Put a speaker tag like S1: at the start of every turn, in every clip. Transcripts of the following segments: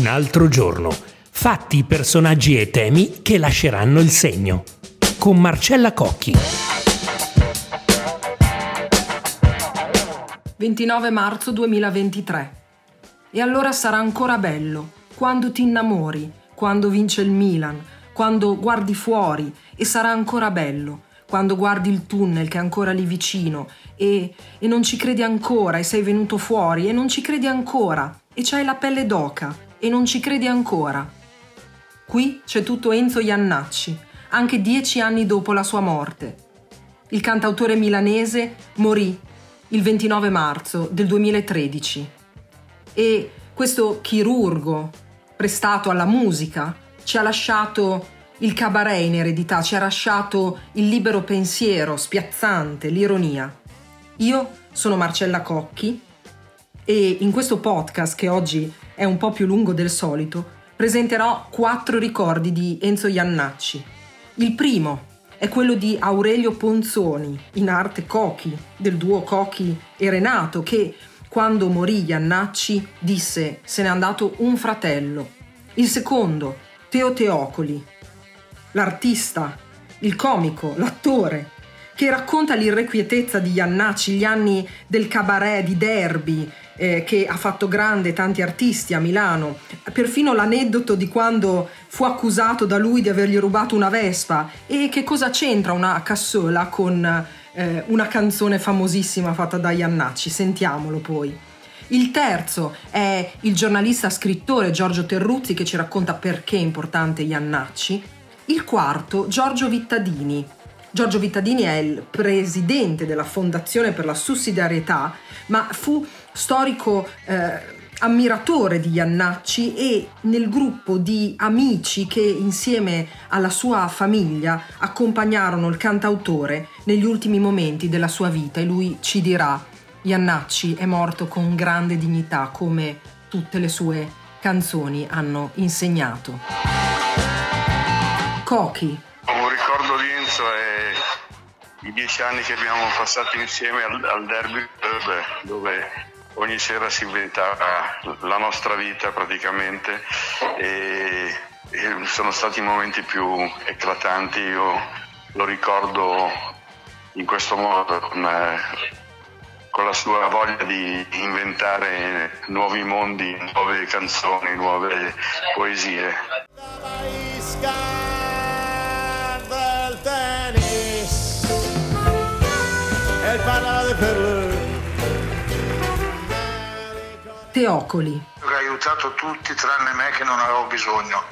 S1: Un altro giorno. Fatti, personaggi e temi che lasceranno il segno. Con Marcella Cocchi.
S2: 29 marzo 2023. E allora sarà ancora bello, quando ti innamori, quando vince il Milan, quando guardi fuori e sarà ancora bello, quando guardi il tunnel che è ancora lì vicino e, e non ci credi ancora e sei venuto fuori e non ci credi ancora e c'hai la pelle d'oca e non ci credi ancora. Qui c'è tutto Enzo Iannacci, anche dieci anni dopo la sua morte. Il cantautore milanese morì il 29 marzo del 2013 e questo chirurgo prestato alla musica ci ha lasciato il cabaret in eredità, ci ha lasciato il libero pensiero spiazzante, l'ironia. Io sono Marcella Cocchi e in questo podcast, che oggi è un po' più lungo del solito, presenterò quattro ricordi di Enzo Iannacci. Il primo è quello di Aurelio Ponzoni, in arte Cochi, del duo Cochi e Renato, che quando morì Iannacci disse se n'è andato un fratello. Il secondo, Teo Teocoli, l'artista, il comico, l'attore, che racconta l'irrequietezza di Iannacci, gli anni del cabaret di Derby, eh, che ha fatto grande tanti artisti a Milano, perfino l'aneddoto di quando fu accusato da lui di avergli rubato una Vespa e che cosa c'entra una cassola con eh, una canzone famosissima fatta da Iannacci, sentiamolo poi. Il terzo è il giornalista scrittore Giorgio Terruzzi che ci racconta perché è importante Iannacci. Il quarto, Giorgio Vittadini, Giorgio Vittadini è il presidente della Fondazione per la Sussidiarietà, ma fu storico eh, ammiratore di Iannacci e nel gruppo di amici che insieme alla sua famiglia accompagnarono il cantautore negli ultimi momenti della sua vita e lui ci dirà Iannacci è morto con grande dignità come tutte le sue canzoni hanno insegnato. Cochi
S3: i dieci anni che abbiamo passato insieme al, al derby dove, dove ogni sera si inventava la nostra vita praticamente e, e sono stati i momenti più eclatanti, io lo ricordo in questo modo con, con la sua voglia di inventare nuovi mondi, nuove canzoni, nuove poesie.
S2: Teocoli.
S4: Ha aiutato tutti tranne me che non avevo bisogno.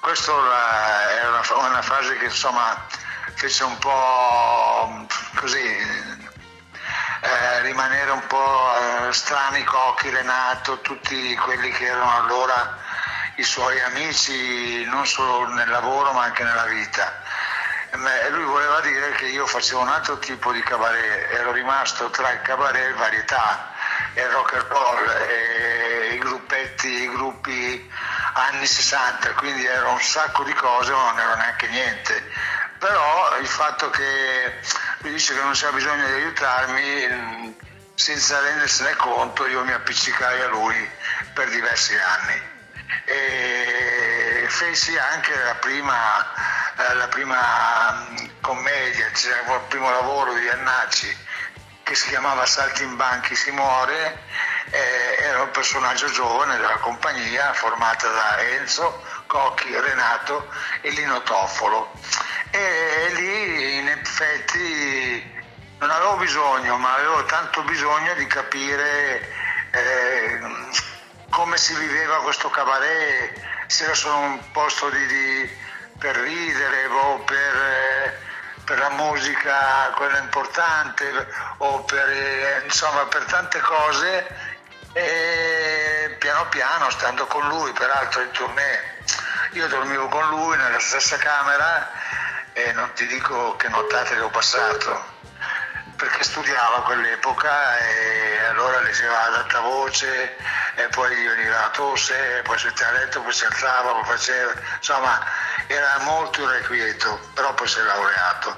S4: Questa è una, frase che insomma fece un po' così eh, rimanere un po' eh, strani Cocchi, Renato, tutti quelli che erano allora i suoi amici non solo nel lavoro ma anche nella vita lui voleva dire che io facevo un altro tipo di cabaret, ero rimasto tra il cabaret e varietà, e il rock and roll, e i gruppetti, i gruppi anni 60, quindi era un sacco di cose, ma non era neanche niente. Però il fatto che lui dice che non c'era bisogno di aiutarmi, senza rendersene conto, io mi appiccicai a lui per diversi anni. E feci anche la prima la prima mm, commedia, cioè il primo lavoro di Annacci che si chiamava Saltimbanchi si muore, eh, era un personaggio giovane della compagnia formata da Enzo, Cocchi, Renato e Lino Toffolo. E lì in effetti non avevo bisogno, ma avevo tanto bisogno di capire eh, come si viveva questo cabaret, se era solo un posto di, di per ridere o per, eh, per, la musica, quella importante, o per, eh, insomma, per tante cose. E piano piano, stando con lui, peraltro in tournée, io dormivo con lui nella stessa camera e non ti dico che nottate che ho passato perché studiava quell'epoca e allora leggeva ad alta voce e poi gli veniva la tosse, poi si a letto, poi si alzava, poi faceva, insomma era molto irrequieto, però poi si è laureato.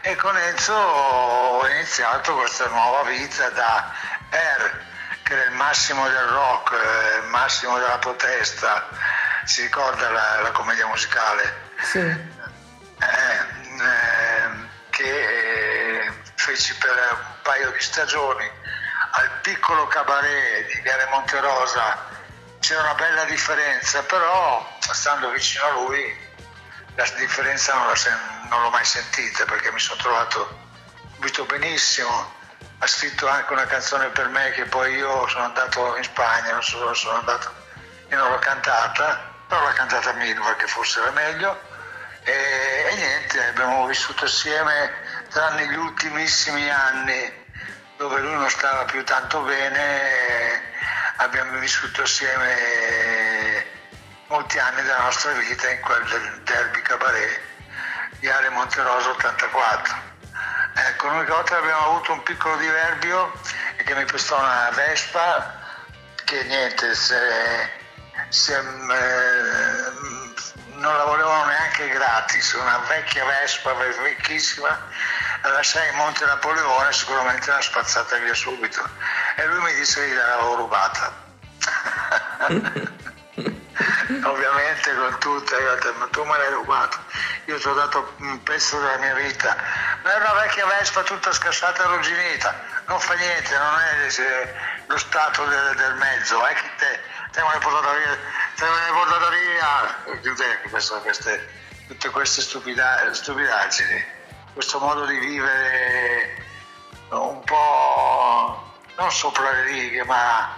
S4: E con Enzo ho iniziato questa nuova vita da R che era il massimo del rock, eh, il massimo della protesta, si ricorda la, la commedia musicale?
S2: Sì.
S4: Eh, eh, che feci per un paio di stagioni al piccolo cabaret di Viale Monterosa c'era una bella differenza, però stando vicino a lui la differenza non, la, non l'ho mai sentita perché mi sono trovato subito benissimo. Ha scritto anche una canzone per me che poi io sono andato in Spagna, non so, sono andato, io non l'ho cantata, però l'ha cantata Milva che forse era meglio. E, e niente, abbiamo vissuto assieme tranne gli ultimissimi anni dove lui non stava più tanto bene, abbiamo vissuto assieme molti anni della nostra vita in quel del derby cabaret di Ale Monterosa 84. Ecco, volta che abbiamo avuto un piccolo diverbio è che mi prestò una Vespa che niente, se, se, eh, non la volevano neanche gratis, una vecchia Vespa vecchissima, la lasciai in Monte Napoleone, sicuramente l'ha spazzata via subito e lui mi disse che gliel'avevo rubata. Ovviamente con tutte, ma tu me l'hai rubato, io ti ho dato un pezzo della mia vita, ma è una vecchia Vespa tutta scassata e arrugginita, non fa niente, non è lo stato del, del mezzo, è che te, te me l'hai portata via, te me l'hai portata via, queste, queste, tutte queste stupida, stupidaggini, questo modo di vivere un po' non sopra le righe, ma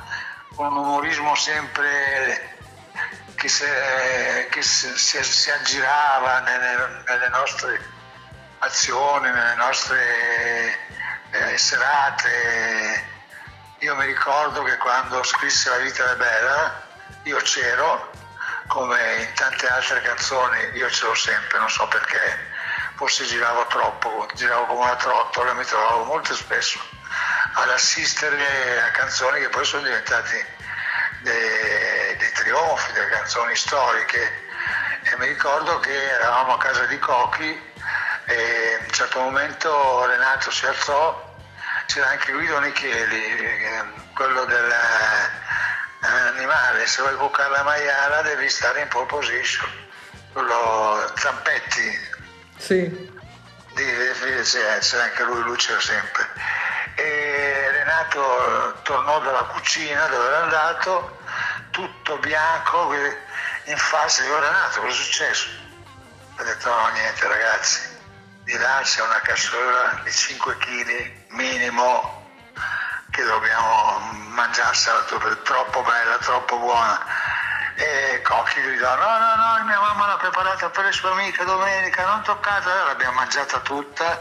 S4: con un umorismo sempre che, se, che si, si, si, aggirava nelle, nelle, nostre azioni, nelle nostre eh, serate. Io mi ricordo che quando scrisse La vita è bella, io c'ero, come in tante altre canzoni, io c'ero sempre, non so perché, forse giravo troppo, giravo come una trottola, mi trovavo molto spesso ad assistere a canzoni che poi sono diventati dei, dei trionfi, delle canzoni storiche e mi ricordo che eravamo a casa di Cocchi e a un certo momento Renato si alzò, c'era anche Guido Nicheli, quello dell'animale, se vuoi bucare la maiala devi stare in pole position, quello Zampetti.
S2: Sì.
S4: Di, c'era anche lui, lui c'era sempre e Renato tornò dalla cucina dove era andato, tutto bianco, in faccia, dico Renato cosa è successo? Ha detto no niente ragazzi, di là c'è una cassola di 5 kg minimo che dobbiamo mangiarsela troppo bella, troppo buona. E Cocchi gridò no no no mia mamma l'ha preparata per le sue amiche domenica, non toccata, l'abbiamo mangiata tutta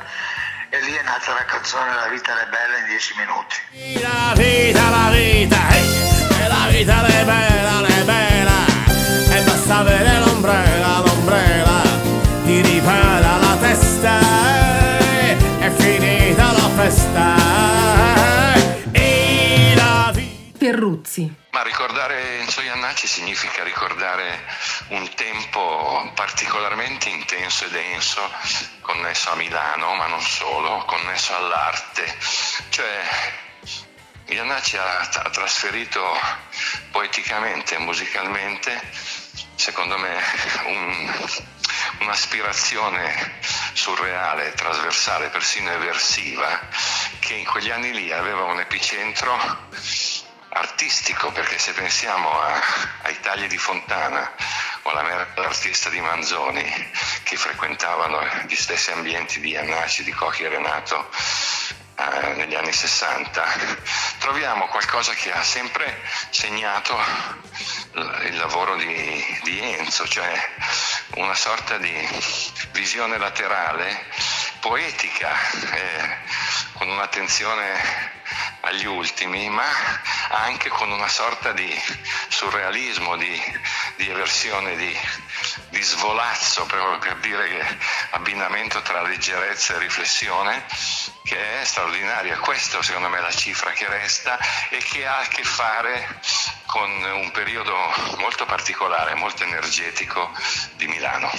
S4: e lì è nata la canzone La vita è bella in dieci minuti.
S5: La vita, la vita, hey, la vita è bella, è bella, e basta avere l'ombrella, l'ombrella, ti ripara la testa, è finita la festa. E la vita...
S2: Perruzzi.
S3: Ma ricordare Enzo Iannacci significa ricordare un tempo particolarmente intenso e denso connesso a Milano, ma non solo, connesso all'arte. Cioè, Iannacci ha, ha trasferito poeticamente musicalmente, secondo me, un, un'aspirazione surreale, trasversale, persino eversiva, che in quegli anni lì aveva un epicentro artistico, perché se pensiamo a, ai tagli di Fontana o all'artista di Manzoni che frequentavano gli stessi ambienti di Iannacci, di Cocchi e Renato eh, negli anni 60, troviamo qualcosa che ha sempre segnato il lavoro di, di Enzo, cioè una sorta di visione laterale, poetica, eh, con un'attenzione agli ultimi, ma anche con una sorta di surrealismo, di, di eversione, di, di, svolazzo, per dire che abbinamento tra leggerezza e riflessione, che è straordinaria. Questa secondo me è la cifra che resta e che ha a che fare con un periodo molto particolare, molto energetico di Milano.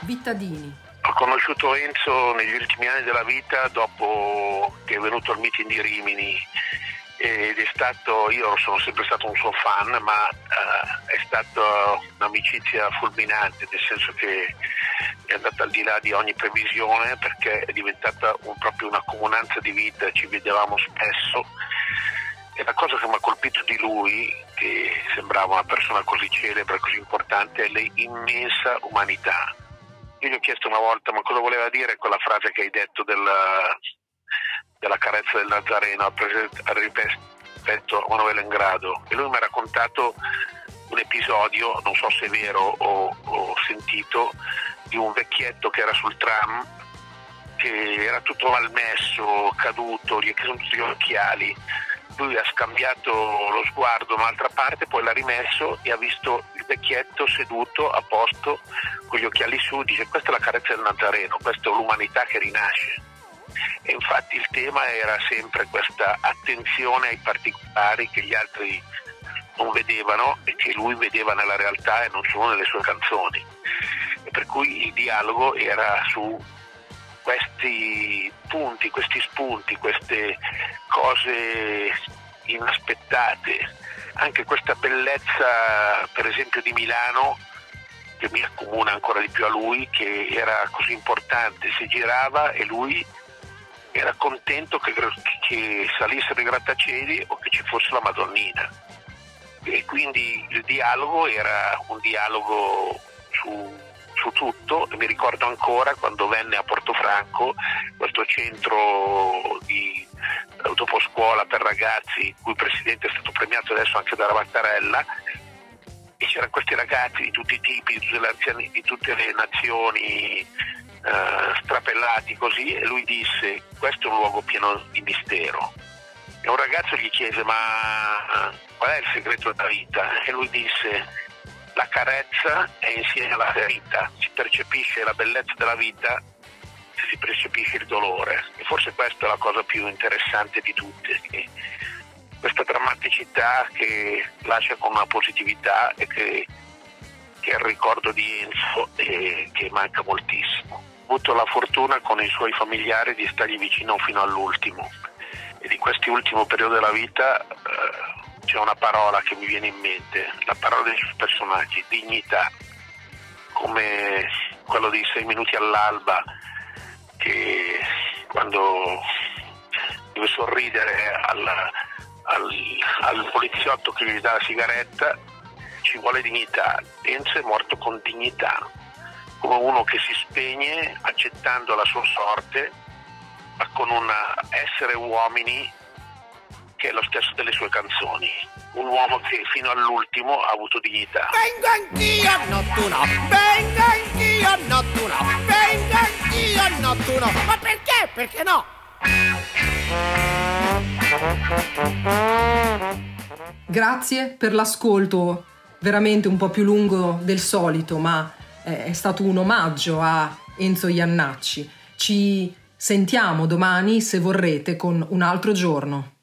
S2: Vittadini.
S3: Ho
S6: conosciuto Enzo negli ultimi anni della vita dopo che è venuto al meeting di Rimini ed è stato, io sono sempre stato un suo fan, ma uh, è stata un'amicizia fulminante, nel senso che è andata al di là di ogni previsione perché è diventata un, proprio una comunanza di vita, ci vedevamo spesso. E la cosa che mi ha colpito di lui, che sembrava una persona così celebre, così importante, è l'immensa umanità. Io gli ho chiesto una volta ma cosa voleva dire quella frase che hai detto della, della carezza del Nazareno? Rispetto a Manuele Ingrado e lui mi ha raccontato un episodio, non so se è vero o, o sentito, di un vecchietto che era sul tram che era tutto malmesso, caduto, gli gli occhiali. Lui ha scambiato lo sguardo da un'altra parte, poi l'ha rimesso e ha visto il vecchietto seduto a posto con gli occhiali su, dice questa è la carezza del Nazareno, questa è l'umanità che rinasce. E infatti il tema era sempre questa attenzione ai particolari che gli altri non vedevano e che lui vedeva nella realtà e non solo nelle sue canzoni. Per cui il dialogo era su questi punti, questi spunti, queste cose inaspettate, anche questa bellezza per esempio di Milano che mi accomuna ancora di più a lui, che era così importante, si girava e lui era contento che, che salissero i grattacieli o che ci fosse la Madonnina. E quindi il dialogo era un dialogo su, su tutto mi ricordo ancora quando venne a Portofranco, questo centro di dopo scuola per ragazzi, il cui presidente è stato premiato adesso anche da Ravattarella, e c'erano questi ragazzi di tutti i tipi, di tutte le, di tutte le nazioni, eh, strapellati così e lui disse questo è un luogo pieno di mistero. E un ragazzo gli chiese ma qual è il segreto della vita? E lui disse la carezza è insieme alla ferita, si percepisce la bellezza della vita se si percepisce il dolore. E forse questa è la cosa più interessante di tutte, questa drammaticità che lascia con una positività e che, che è il ricordo di Enzo e che manca moltissimo. Avuto la fortuna con i suoi familiari di stargli vicino fino all'ultimo. E di quest'ultimo periodo della vita eh, c'è una parola che mi viene in mente, la parola dei personaggi, dignità, come quello di sei minuti all'alba che quando deve sorridere al, al, al poliziotto che gli dà la sigaretta ci vuole dignità, Enzo è morto con dignità come uno che si spegne accettando la sua sorte, ma con un essere uomini che è lo stesso delle sue canzoni. Un uomo che fino all'ultimo ha avuto dignità.
S5: Vengo anch'io a notturno, vengo anch'io a notturno, vengo anch'io a notturno. Ma perché? Perché no?
S2: Grazie per l'ascolto, veramente un po' più lungo del solito, ma è stato un omaggio a Enzo Iannacci. Ci sentiamo domani, se vorrete, con un altro giorno.